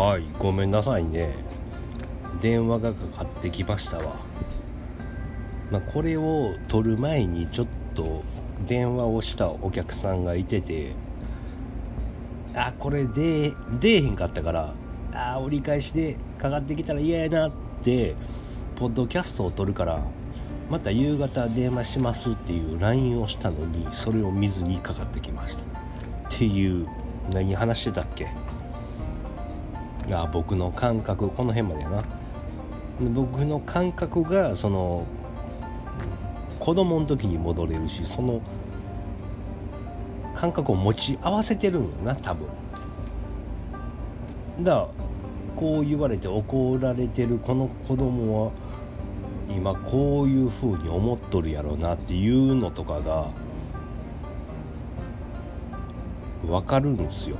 はいごめんなさいね。電話がかかってきましたわ、まあ、これを取る前にちょっと電話をしたお客さんがいててあこれ出出えへんかったからあ折り返しでかかってきたら嫌やなってポッドキャストを撮るからまた夕方電話しますっていう LINE をしたのにそれを見ずにかかってきました。っていう何話してたっけ？あ僕の感覚この辺までやな。僕の感覚がその子供の時に戻れるしその感覚を持ち合わせてるんよな多分。だからこう言われて怒られてるこの子供は今こういう風に思っとるやろうなっていうのとかが分かるんですよ。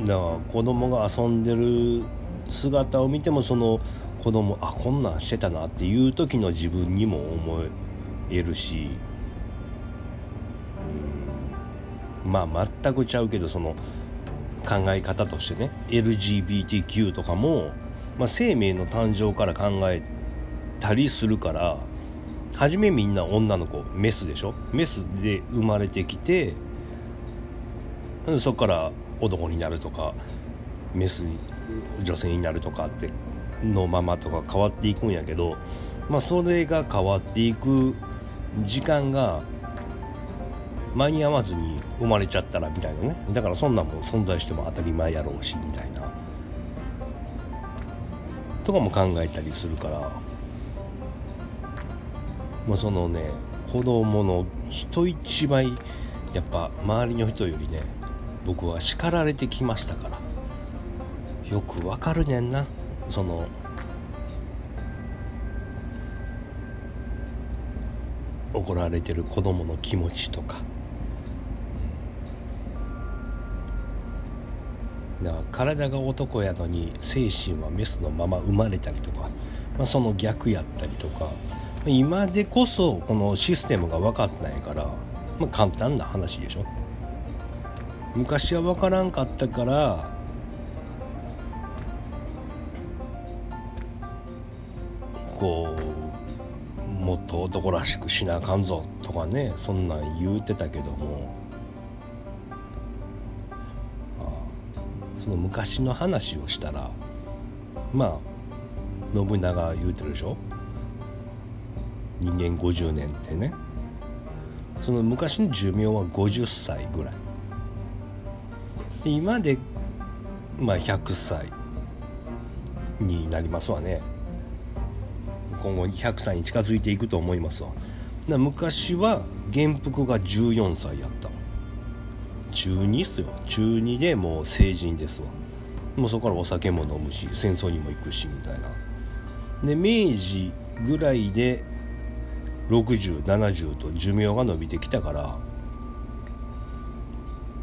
だから子供が遊んでる姿を見てもその子供あこんなんしてたなっていう時の自分にも思えるし、うん、まあ全くちゃうけどその考え方としてね LGBTQ とかも、まあ、生命の誕生から考えたりするから初めみんな女の子メスでしょ？メスで生まれてきてそこから男になるとかメス女性になるとかってのままとか変わっていくんやけど、まあ、それが変わっていく時間が間に合わずに生まれちゃったらみたいなね。だからそんなんも存在しても当たり前やろうしみたいな。とかも考えたりするから。まあそのね子供の人一倍やっぱ周りの人よりね僕は叱られてきましたから。よくわかるねんな。その怒られてる子供の気持ちとか。だから体が男やのに精神はメスのまま生まれたりとか、まあ、その逆やったりとか今でこそこのシステムが分かってないから、まあ、簡単な話でしょ。昔は分からんかったからこうもっと男らしくしなあかんぞとかねそんなん言うてたけども。その昔の話をしたらまあ信長言うてるでしょ？人間50年ってね。その昔の寿命は50歳ぐらい。今でまあ100歳になりますわね。今後100歳に近づいていくと思いますわ。昔は元服が14歳やった中2っすよ。中2でもう成人ですわ。もうそこからお酒も飲むし戦争にも行くしみたいな。で明治ぐらいで6070と寿命が伸びてきたから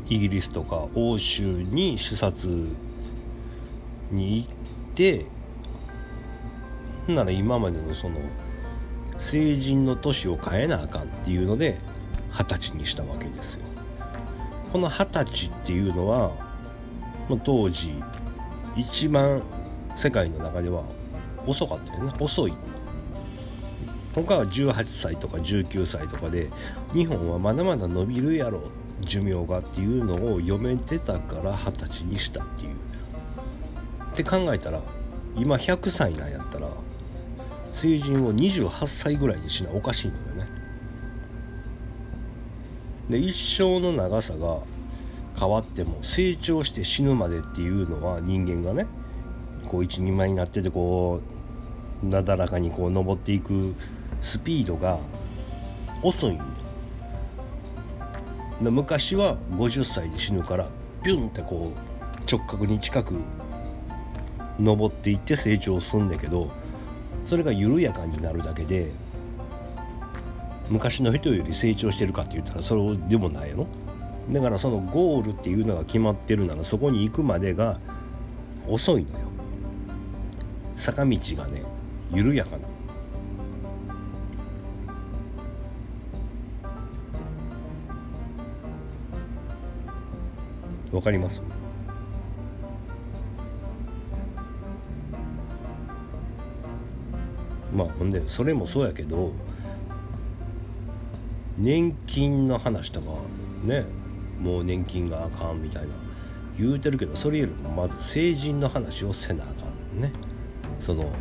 イギリスとか欧州に視察に行ってなら今までのその成人の年を変えなあかんっていうので二十歳にしたわけですよ。この二十歳っていうのは当時一番世界の中では遅かったよね。遅い。他は18歳とか19歳とかで日本はまだまだ伸びるやろ寿命がっていうのを読めてたから二十歳にしたっていう。って考えたら今100歳なんやったら成人を28歳ぐらいにしなおかしいのよね。で一生の長さが変わっても成長して死ぬまでっていうのは人間がねこう一人前になっててこうなだらかにこう登っていくスピードが遅いん昔は50歳で死ぬからピュンってこう直角に近く登っていって成長するんだけどそれが緩やかになるだけで昔の人より成長してるかって言ったらそれでもないの。だからそのゴールっていうのが決まってるならそこに行くまでが遅いのよ。坂道がね緩やかな。わかります。まあほんでそれもそうやけど年金の話とかねもう年金があかんみたいな言うてるけどそれよりもまず成人の話をせなあかんね。その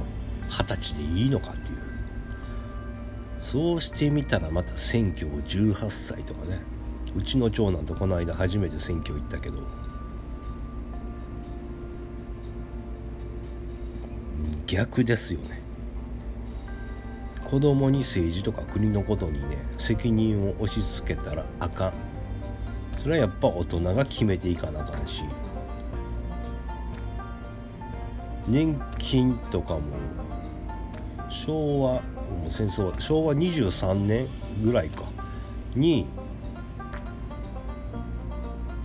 二十歳でいいのかっていう。そうしてみたらまた選挙を18歳とかねうちの長男とこの間初めて選挙行ったけど。逆ですよね。子供に政治とか国のことにね責任を押し付けたらあかん。それはやっぱ大人が決めていかなあかんし。年金とかも昭和もう戦争昭和23年ぐらいかに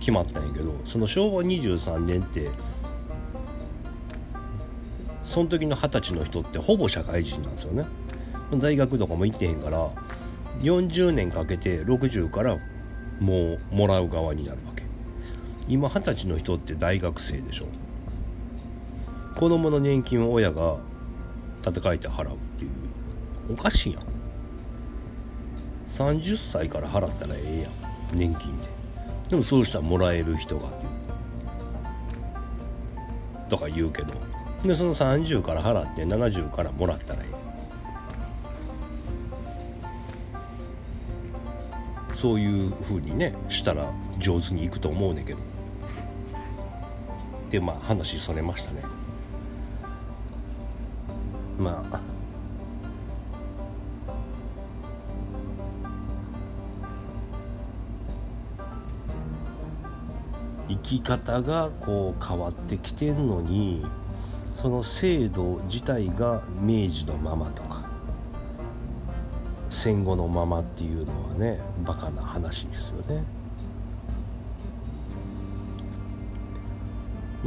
決まったんやけどその昭和23年ってその時の二十歳の人ってほぼ社会人なんですよね。大学とかも行ってへんから40年かけて60からもうもらう側になるわけ。今二十歳の人って大学生でしょ。子供の年金を親が立て替えて払うっていう。おかしいやん。30歳から払ったらええやん年金で。でもそうしたらもらえる人がとか言うけど。でその30から払って70からもらったらええそういうふうにねしたら上手にいくと思うねんけど。でまあ話それましたね。まあ生き方がこう変わってきてんのにその制度自体が明治のままとか戦後のままっていうのはねバカな話ですよね。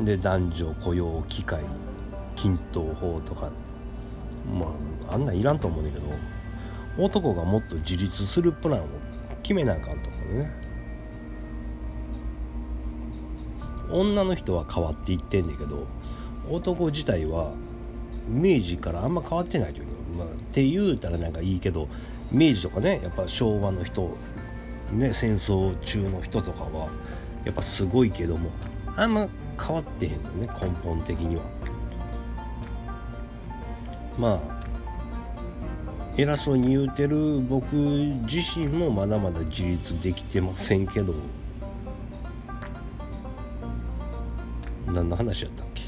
で男女雇用機会均等法とかまああんないらんと思うんだけど男がもっと自立するプランを決めなあかんと思うね女の人は変わっていってんだけど男自体は明治からあんま変わってないというの、まあ、って言うたらなんかいいけど明治とかねやっぱ昭和の人、ね、戦争中の人とかはやっぱすごいけどもあんま変わってへんのね根本的には。まあ偉そうに言うてる僕自身もまだまだ自立できてませんけど何の話やったっけ？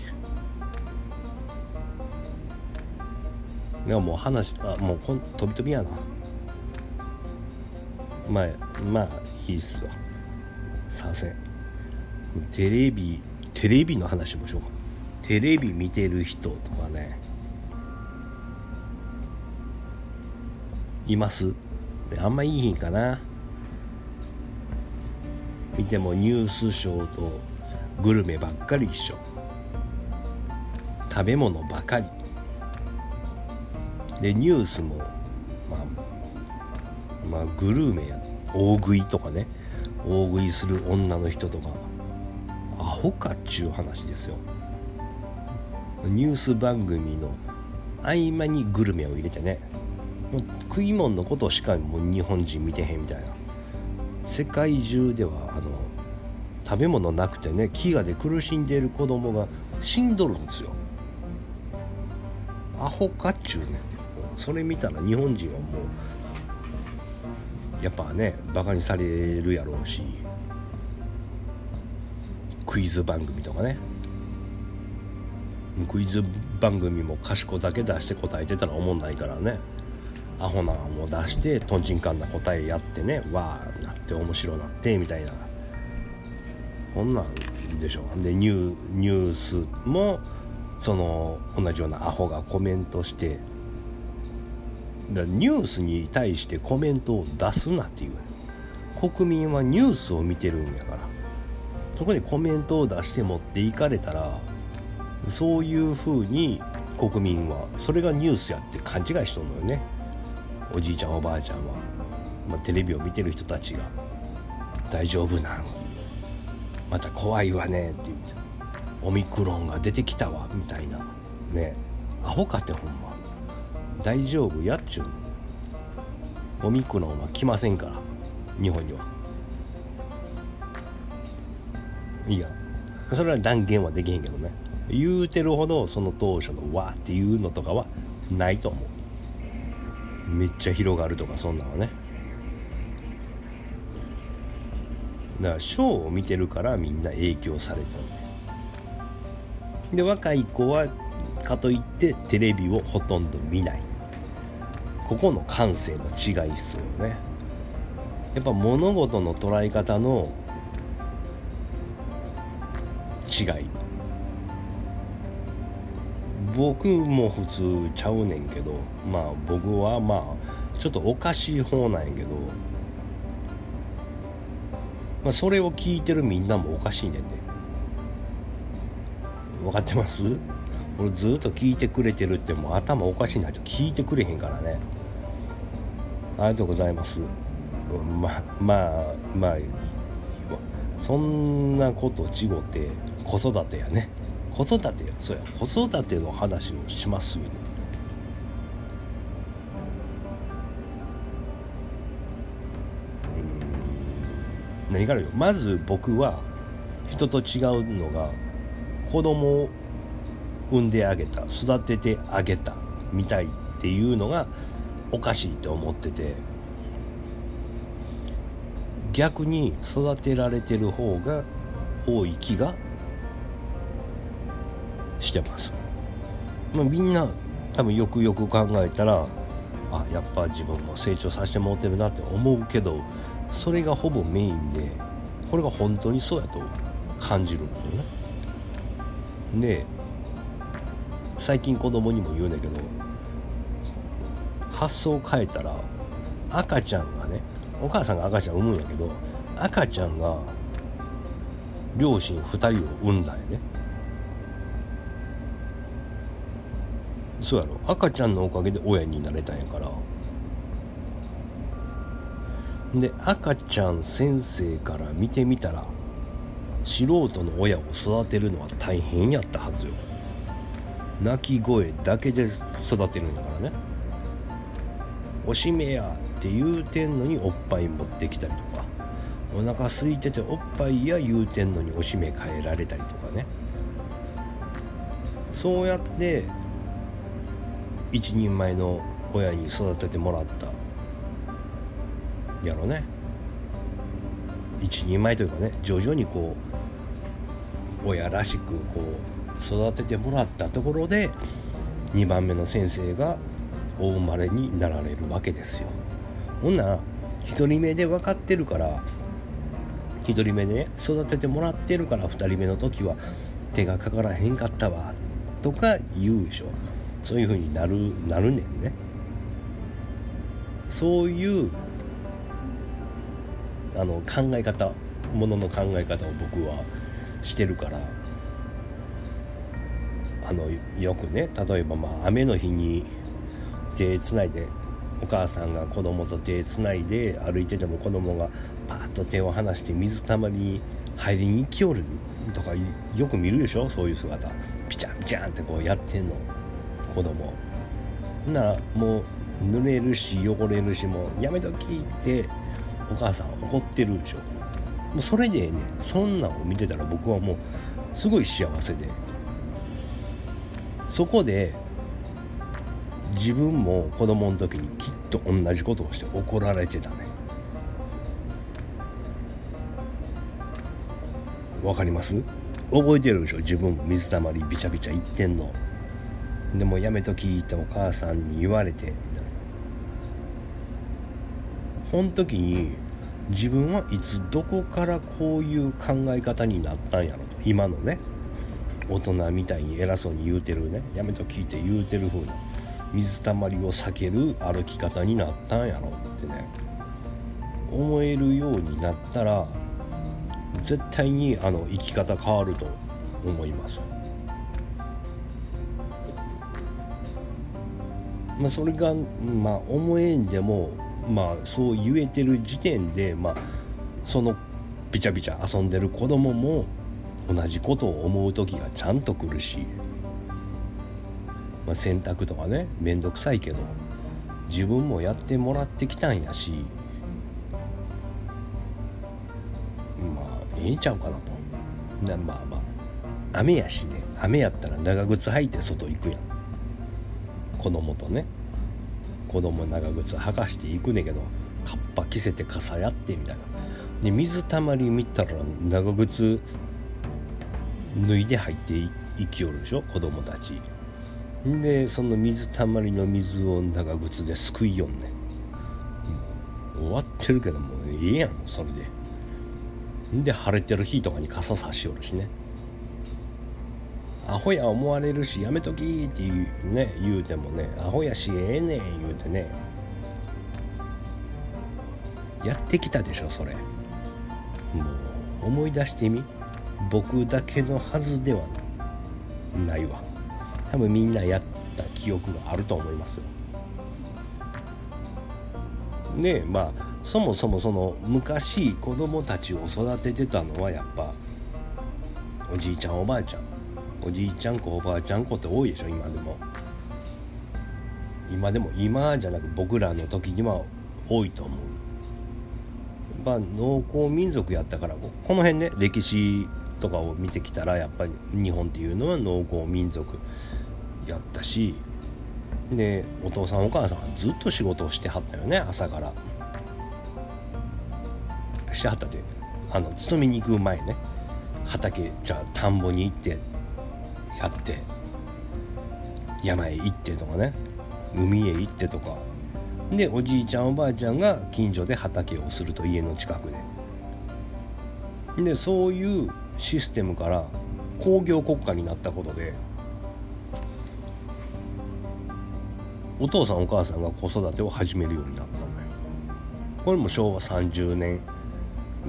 いやもう話あもうこん飛び飛びやな。まあまあいいっすわ。させん。テレビテレビの話もしようか。テレビ見てる人とかね。います？あんまいいひんかな。見てもニュースショーとグルメばっかり一緒。食べ物ばかり。でニュースもまあまあグルメや大食いとかね。大食いする女の人とかアホかっちゅう話ですよ。ニュース番組の合間にグルメを入れてね。もう食い物のことしかもう日本人見てへんみたいな。世界中ではあの食べ物なくてね飢餓で苦しんでいる子供が死んどるんですよ。アホかっちゅうねそれ見たら日本人はもうやっぱねバカにされるやろうしクイズ番組とかね。クイズ番組も賢だけ出して答えてたらおもんないからね。アホなんも出してとんちんかんな答えやってねわーなって面白なってみたいな。こんなんでしょでニュニュースもその同じようなアホがコメントしてだニュースに対してコメントを出すなっていう。国民はニュースを見てるんやから。そこにコメントを出して持っていかれたらそういうふうに国民はそれがニュースやって勘違いしとんのよね。おじいちゃんおばあちゃんは、まあ、テレビを見てる人たちが。大丈夫なん。また怖いわねって言う。オミクロンが出てきたわみたいな。ね。アホかってほんま。大丈夫やっちゅうオミクロンは来ませんから。日本には。いや。それは断言はできへんけどね。言うてるほどその当初のわっていうのとかはないと思う。めっちゃ広がるとかそんなのね。だからショーを見てるからみんな影響されてるで若い子はかといってテレビをほとんど見ない。ここの感性の違いっすよね。やっぱ物事の捉え方の違い。僕も普通ちゃうねんけどまあ僕はまあちょっとおかしい方なんやけど、まあ、それを聞いてるみんなもおかしいねんで。分かってます？俺ずっと聞いてくれてるってもう頭おかしいないと聞いてくれへんからね。ありがとうございます。まあまあまあそんなこと違って子育てやね。子育てやそうや。子育ての話をしますよね。何からよまず僕は人と違うのが子供を産んであげた育ててあげたみたいっていうのがおかしいって思ってて逆に育てられてる方が多い気がしてます、まあ、みんな多分よくよく考えたらあやっぱ自分も成長させてもってるなって思うけどそれがほぼメインでこれが本当にそうやと感じるんですよね。で最近子供にも言うんだけど発想を変えたら赤ちゃんがねお母さんが赤ちゃん産むんやけど赤ちゃんが両親2人を産んだんやね。そうやろ。赤ちゃんのおかげで親になれたんやから。で赤ちゃん先生から見てみたら素人の親を育てるのは大変やったはずよ。泣き声だけで育てるんだからね。おしめやって言うてんのにおっぱい持ってきたりとか。お腹空いてておっぱいや言うてんのにおしめ変えられたりとかね。そうやって一人前の親に育ててもらったやろね。一人前というかね徐々にこう親らしくこう育ててもらったところで2番目の先生がお生まれになられるわけですよ。ほんなら1人目で分かってるから1人目でね育ててもらってるから2人目の時は手がかからへんかったわとか言うでしょ。そういう風になるなるねんね。そういうあの考え方ものの考え方を僕はしてるからあのよくね例えばまあ雨の日に手つないでお母さんが子供と手つないで歩いてても子供がパーッと手を離して水たまりに入りに行きおるとかよく見るでしょ？そういう姿。ピチャンピチャンってこうやってんの。子供。ならもう濡れるし汚れるしもうやめときってお母さん怒ってるでしょ。もうそれでねそんなんを見てたら僕はもうすごい幸せで。そこで自分も子供の時にきっと同じことをして怒られてたね。わかります？覚えてるでしょ？自分も水たまりびちゃびちゃいってんの。でもやめときってお母さんに言われてみたいな。この時に自分はいつどこからこういう考え方になったんやろと今のね大人みたいに偉そうに言うてるねやめときって言うてる風な水たまりを避ける歩き方になったんやろってね思えるようになったら絶対にあの生き方変わると思います。まあそれがまあ思えんでもまあそう言えてる時点でまあそのビチャビチャ遊んでる子供も同じことを思う時がちゃんと来るし、まあ、洗濯とかね面倒くさいけど自分もやってもらってきたんやしまあええんちゃうかなと。なまあまあ雨やしね。雨やったら長靴履いて外行くやん。子供とね。子供長靴履かして行くねんけどカッパ着せて傘やってみたいな。で水たまり見たら長靴脱いで入っていきよるでしょ子供たち。でその水たまりの水を長靴ですくいよんねもう終わってるけどもうええやんそれで。で晴れてる日とかに傘差しよるしね。アホや思われるしやめときって言う,、ね、言うてもねアホやしええねん言うてね。やってきたでしょそれ。もう思い出してみ。僕だけのはずではないわ。多分みんなやった記憶があると思いますよ。でまあそもそもその昔子供たちを育ててたのはやっぱおじいちゃんおばあちゃんおじいちゃん子おばあちゃん子って多いでしょ今でも。今でも今じゃなく僕らの時には多いと思う。まあ農耕民族やったからこの辺ね歴史とかを見てきたらやっぱり日本っていうのは農耕民族やったしでお父さんお母さんはずっと仕事をしてはったよね朝から。してはったってあの勤めに行く前ね畑じゃあ田んぼに行ってやって山へ行ってとかね海へ行ってとか。でおじいちゃんおばあちゃんが近所で畑をすると家の近くで。でそういうシステムから工業国家になったことでお父さんお母さんが子育てを始めるようになったのよ。これも昭和30年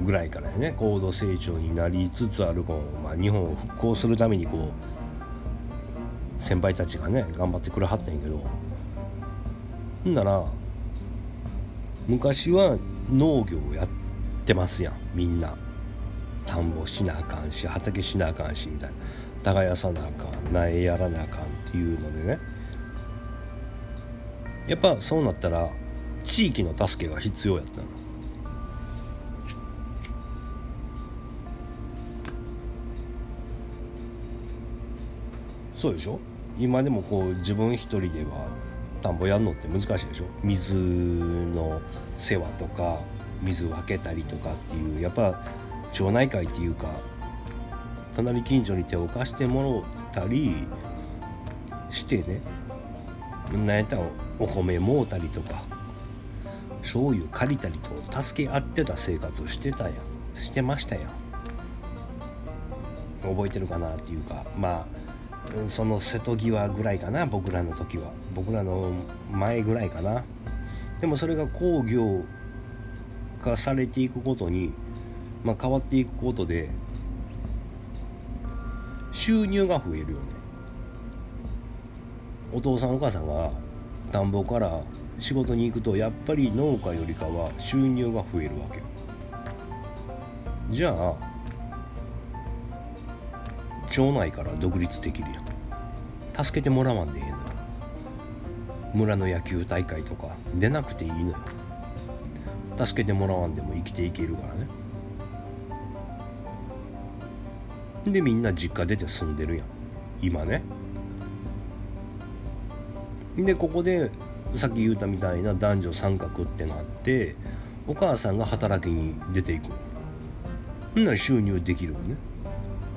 ぐらいからね高度成長になりつつあるこう、まあ、日本を復興するためにこう先輩たちがね頑張ってくれはったんやけど。ほんなら昔は農業をやってますやんみんな。田んぼしなあかんし畑しなあかんしみたいな。耕さなあかん苗やらなあかんっていうのでね。やっぱそうなったら地域の助けが必要やったの。そうでしょ？今でもこう自分一人では田んぼやるのって難しいでしょ？水の世話とか水分けたりとかっていうやっぱ町内会っていうか隣近所に手を貸してもらったりしてね何やったらお米もうたりとか醤油借りたりと助け合ってた生活をしてたやん。してましたやん。覚えてるかなっていうかまあその瀬戸際ぐらいかな僕らの時は。僕らの前ぐらいかな。でもそれが工業化されていくことに、まあ、変わっていくことで収入が増えるよね。お父さんお母さんが田んぼから仕事に行くとやっぱり農家よりかは収入が増えるわけじゃあ町内から独立できるやん。助けてもらわんでええのよ。村の野球大会とか出なくていいのよ。助けてもらわんでも生きていけるからね。でみんな実家出て住んでるやん。今ね。でここでさっき言うたみたいな男女三角ってなってお母さんが働きに出ていく。ほんな収入できるよね。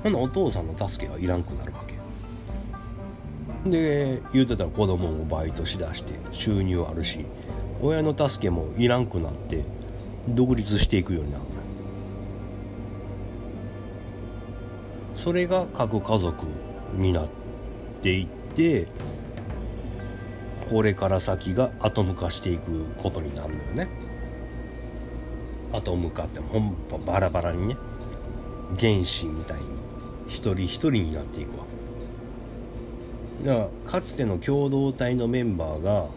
ほんなお父さんの助けがいらんくなるわけ。で言うてたら子供もバイトしだして収入あるし親の助けもいらんくなって独立していくようになる。それが核家族になっていってこれから先がアトム化していくことになるのよね。アトム化ってほんバラバラにね原子みたいに。一人一人になっていくわ。けだからかつての共同体のメンバーが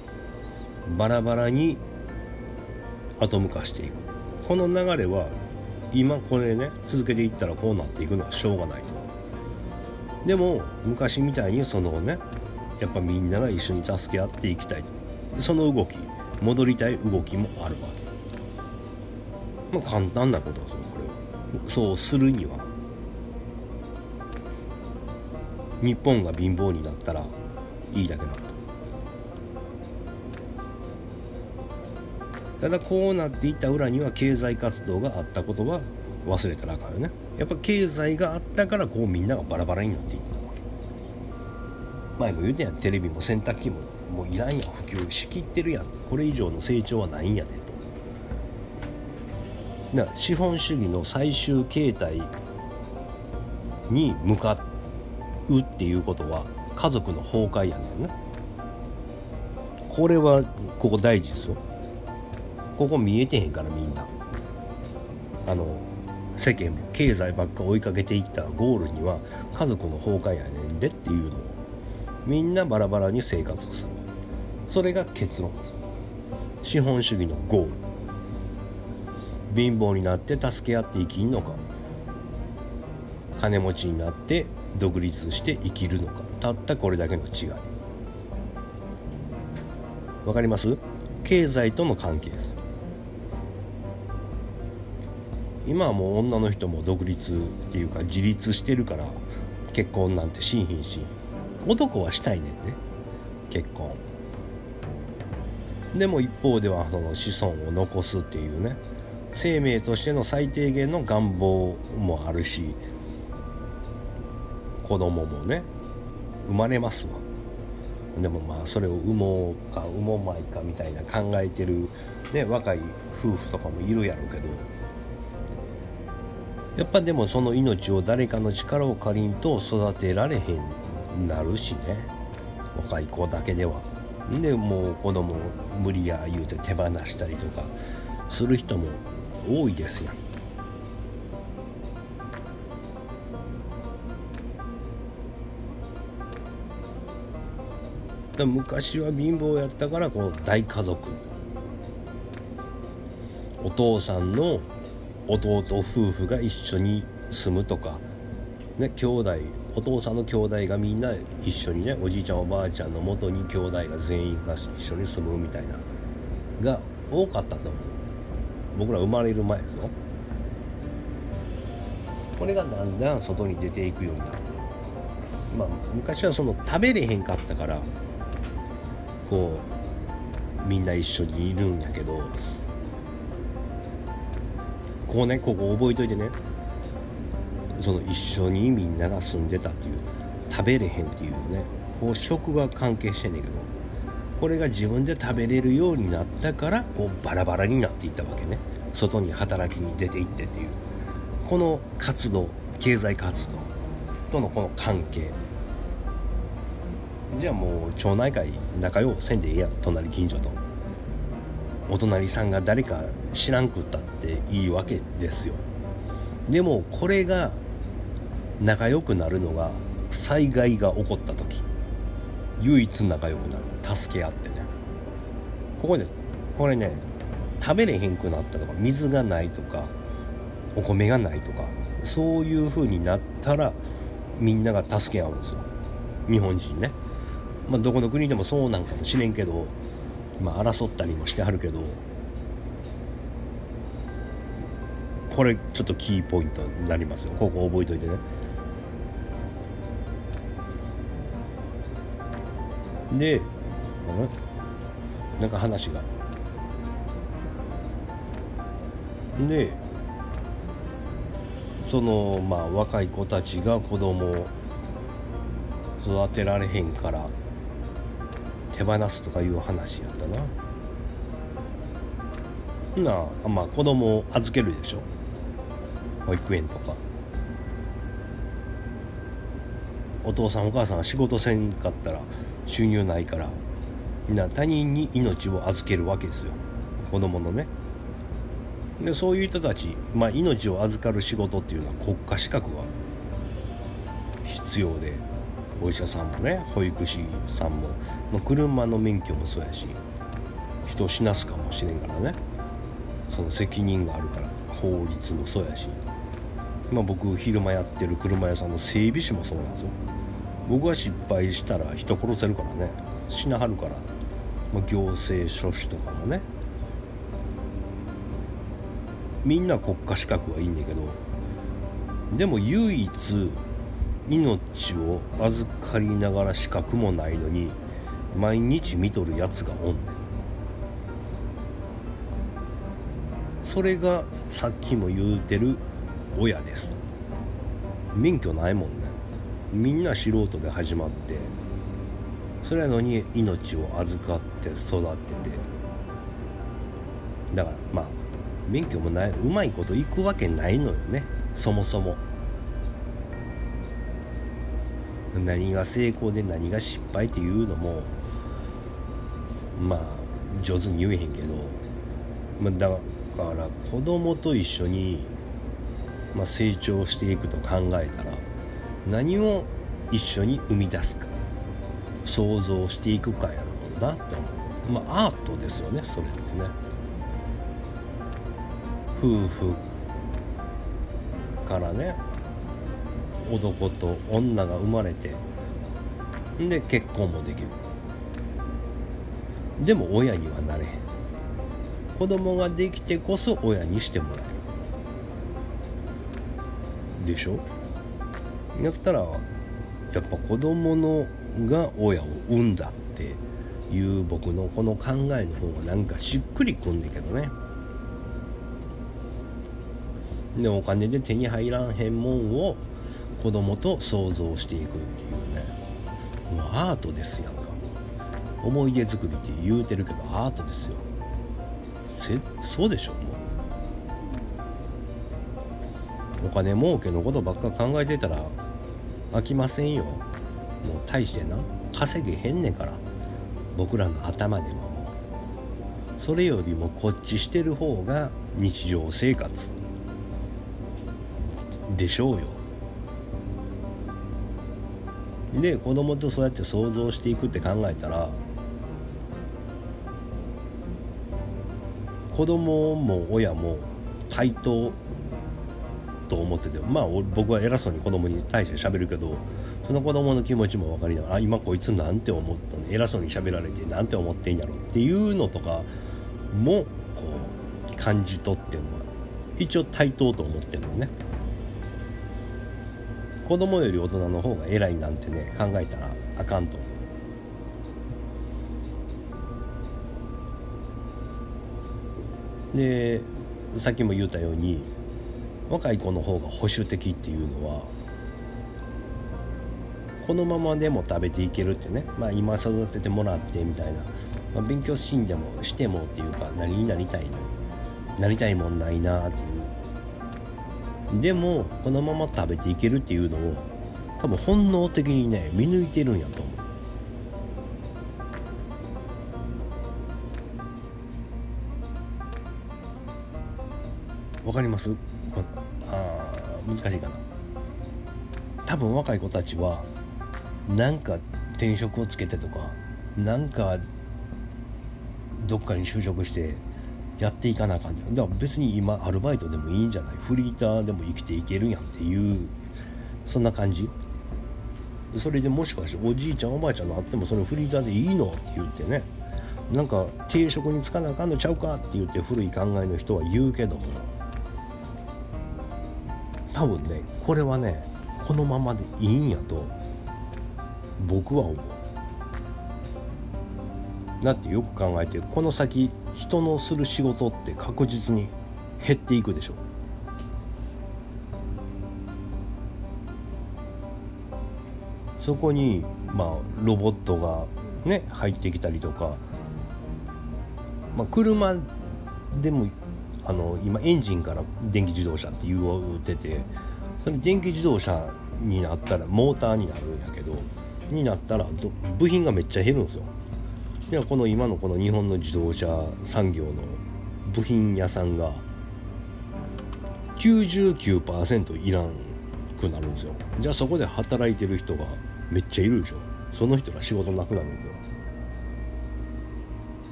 バラバラにアトム化していく。この流れは今これね続けていったらこうなっていくのはしょうがないと。でも昔みたいにそのねやっぱみんなが一緒に助け合っていきたいその動き戻りたい動きもあるわけ。まあ簡単なことですよこれそうするには。日本が貧乏になったらいいだけのこと。ただこうなっていった裏には経済活動があったことは忘れたらあかんよね。やっぱ経済があったからこうみんながバラバラになっていったわけ。前も言うてんやん。テレビも洗濯機ももういらんやん。普及しきってるやん。これ以上の成長はないんやでと。だから資本主義の最終形態に向かってうっていうことは家族の崩壊やねんな。これはここ大事ですよ。ここ見えてへんからみんな。あの世間経済ばっか追いかけていったゴールには家族の崩壊やねんでっていうのをみんなバラバラに生活する。それが結論です。資本主義のゴール。貧乏になって助け合って生きんのか。金持ちになって独立して生きるのかたったこれだけの違い。わかります？経済との関係です。今はもう女の人も独立っていうか自立してるから結婚なんてしんひんし男はしたいねんね。結婚。でも一方ではその子孫を残すっていうね。生命としての最低限の願望もあるし子供もね生まれますわ。でもまあそれを産もうか産もうまいかみたいな考えてる、ね、若い夫婦とかもいるやろうけど。やっぱでもその命を誰かの力を借りんと育てられへんなるしね。若い子だけでは。でもう子供無理や言うて手放したりとかする人も多いですやん。昔は貧乏やったからこの大家族。お父さんの弟夫婦が一緒に住むとか。ね兄弟お父さんの兄弟がみんな一緒にねおじいちゃんおばあちゃんのもとに兄弟が全員が一緒に住むみたいなが多かったと。思う僕ら生まれる前ですよ。これがだんだん外に出ていくようになるまあ昔はその食べれへんかったからこうみんな一緒にいるんやけどここねここ覚えといてね。その一緒にみんなが住んでたっていう食べれへんっていうねこう食が関係してんねんけどこれが自分で食べれるようになったからこうバラバラになっていったわけね。外に働きに出ていってっていう。この活動経済活動とのこの関係。じゃあもう町内会仲良うせんでええやん。隣近所と。お隣さんが誰か知らんくったっていいわけですよ。でもこれが仲良くなるのが災害が起こった時。唯一仲良くなる。助け合ってね。ここでこれね食べれへんくなったとか水がないとかお米がないとかそういう風になったらみんなが助け合うんですよ。日本人ね。まあどこの国でもそうなんかもしれんけどまあ争ったりもしてはるけどこれちょっとキーポイントになりますよ。ここ覚えといてね。でなんか話が。でそのまあ若い子たちが子供を育てられへんから手放すとかいう話やったな。ほなまあ子供を預けるでしょ。保育園とか。お父さんお母さんは仕事せんかったら収入ないからみんな他人に命を預けるわけですよ。子供のね。でそういう人たち、まあ、命を預かる仕事っていうのは国家資格が必要でお医者さんもね保育士さんも、まあ、車の免許もそうやし人を死なすかもしれんからね。その責任があるから法律もそうやし。まあ僕昼間やってる車屋さんの整備士もそうなんですよ。僕が失敗したら人殺せるからね。死なはるから、まあ、行政書士とかもね。みんな国家資格はいいんだけどでも唯一命を預かりながら資格もないのに毎日見とるやつがおんねん。それがさっきも言うてる親です。免許ないもんね。みんな素人で始まって。それやのに命を預かって育てて。だからまあ免許もないうまいこといくわけないのよね。そもそも。何が成功で何が失敗っていうのもまあ上手に言えへんけど、ま、だから子供と一緒に、まあ、成長していくと考えたら何を一緒に生み出すか想像していくかやろうなって思う。まあアートですよねそれってね。夫婦からね男と女が生まれてで結婚もできる。でも親にはなれへん。子供ができてこそ親にしてもらえる。でしょ？やったらやっぱ子供のが親を産んだっていう僕のこの考えの方がなんかしっくりくんねんけどね。でお金で手に入らんへんもんを子供と想像していくっていうね。もうアートですやん思い出作りって言うてるけどアートですよ。せそうでしょもう。お金儲けのことばっか考えてたら飽きませんよ。もう大してな。稼げへんねんから。僕らの頭ではも。うそれよりもこっちしてる方が日常生活でしょうよ。で子供とそうやって想像していくって考えたら子供も親も対等と思っててまあ僕は偉そうに子供に対して喋るけどその子供の気持ちも分かりながらあ今こいつなんて思ったの？偉そうに喋られてなんて思ってんやろっていうのとかもこう感じ取ってるのは一応対等と思ってるのね。子供より大人の方が偉いなんてね考えたらあかんとでさっきも言ったように若い子の方が保守的っていうのはこのままでも食べていけるってね、まあ、今育ててもらってみたいな、まあ、勉強しんでもしてもっていうか何になりたいのなりたいもんないなっていう。でもこのまま食べていけるっていうのを多分本能的にね見抜いてるんやと思うわかります？あ難しいかな。多分若い子たちはなんか転職をつけてとかなんかどっかに就職してやっていかなあかんじゃん。だから別に今アルバイトでもいいんじゃない？フリーターでも生きていけるやんっていうそんな感じ。それでもしかしておじいちゃんおばあちゃんのあってもそれフリーターでいいのって言ってねなんか定職に就かなあかんのちゃうかって言って古い考えの人は言うけども多分ねこれはねこのままでいいんやと僕は思う。だってよく考えてこの先人のする仕事って確実に減っていくでしょ。そこにまあロボットがね入ってきたりとか、まあ、車でもあの今エンジンから電気自動車って言うててそれ電気自動車になったらモーターになるんやけどになったら部品がめっちゃ減るんですよ。ではこの今のこの日本の自動車産業の部品屋さんが99%いらんくなるんですよ。じゃあそこで働いてる人がめっちゃいるでしょ。その人ら仕事なくなるんですよ。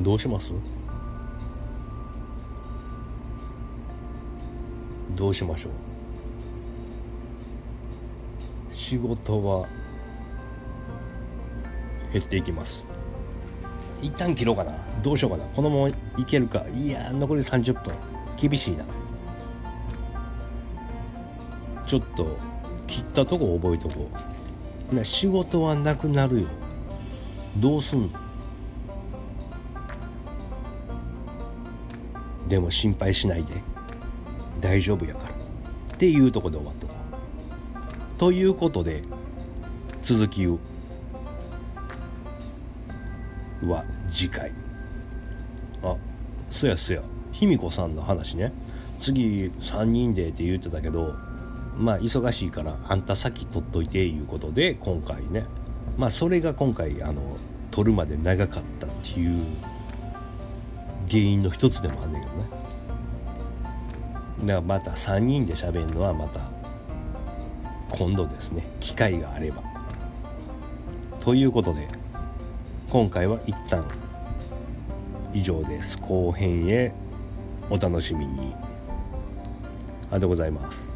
どうします？どうしましょう？仕事は減っていきます。一旦切ろうかな。どうしようかな？このままいけるか？いや残り30分厳しいな。ちょっと切ったとこ覚えとこう。な仕事はなくなるよ。どうすんの？でも心配しないで大丈夫やから。っていうとこで終わっとこう。ということで続きは次回。あそやそや。卑弥呼さんの話ね。次3人でって言ってたけどまあ忙しいからあんた先取っといていうことで今回ね。まあそれが今回あの取るまで長かったっていう原因の一つでもあんねんけどね。だからまた3人で喋るのはまた今度ですね。機会があれば。ということで今回は一旦以上です。後編へお楽しみに。ありがとうございます。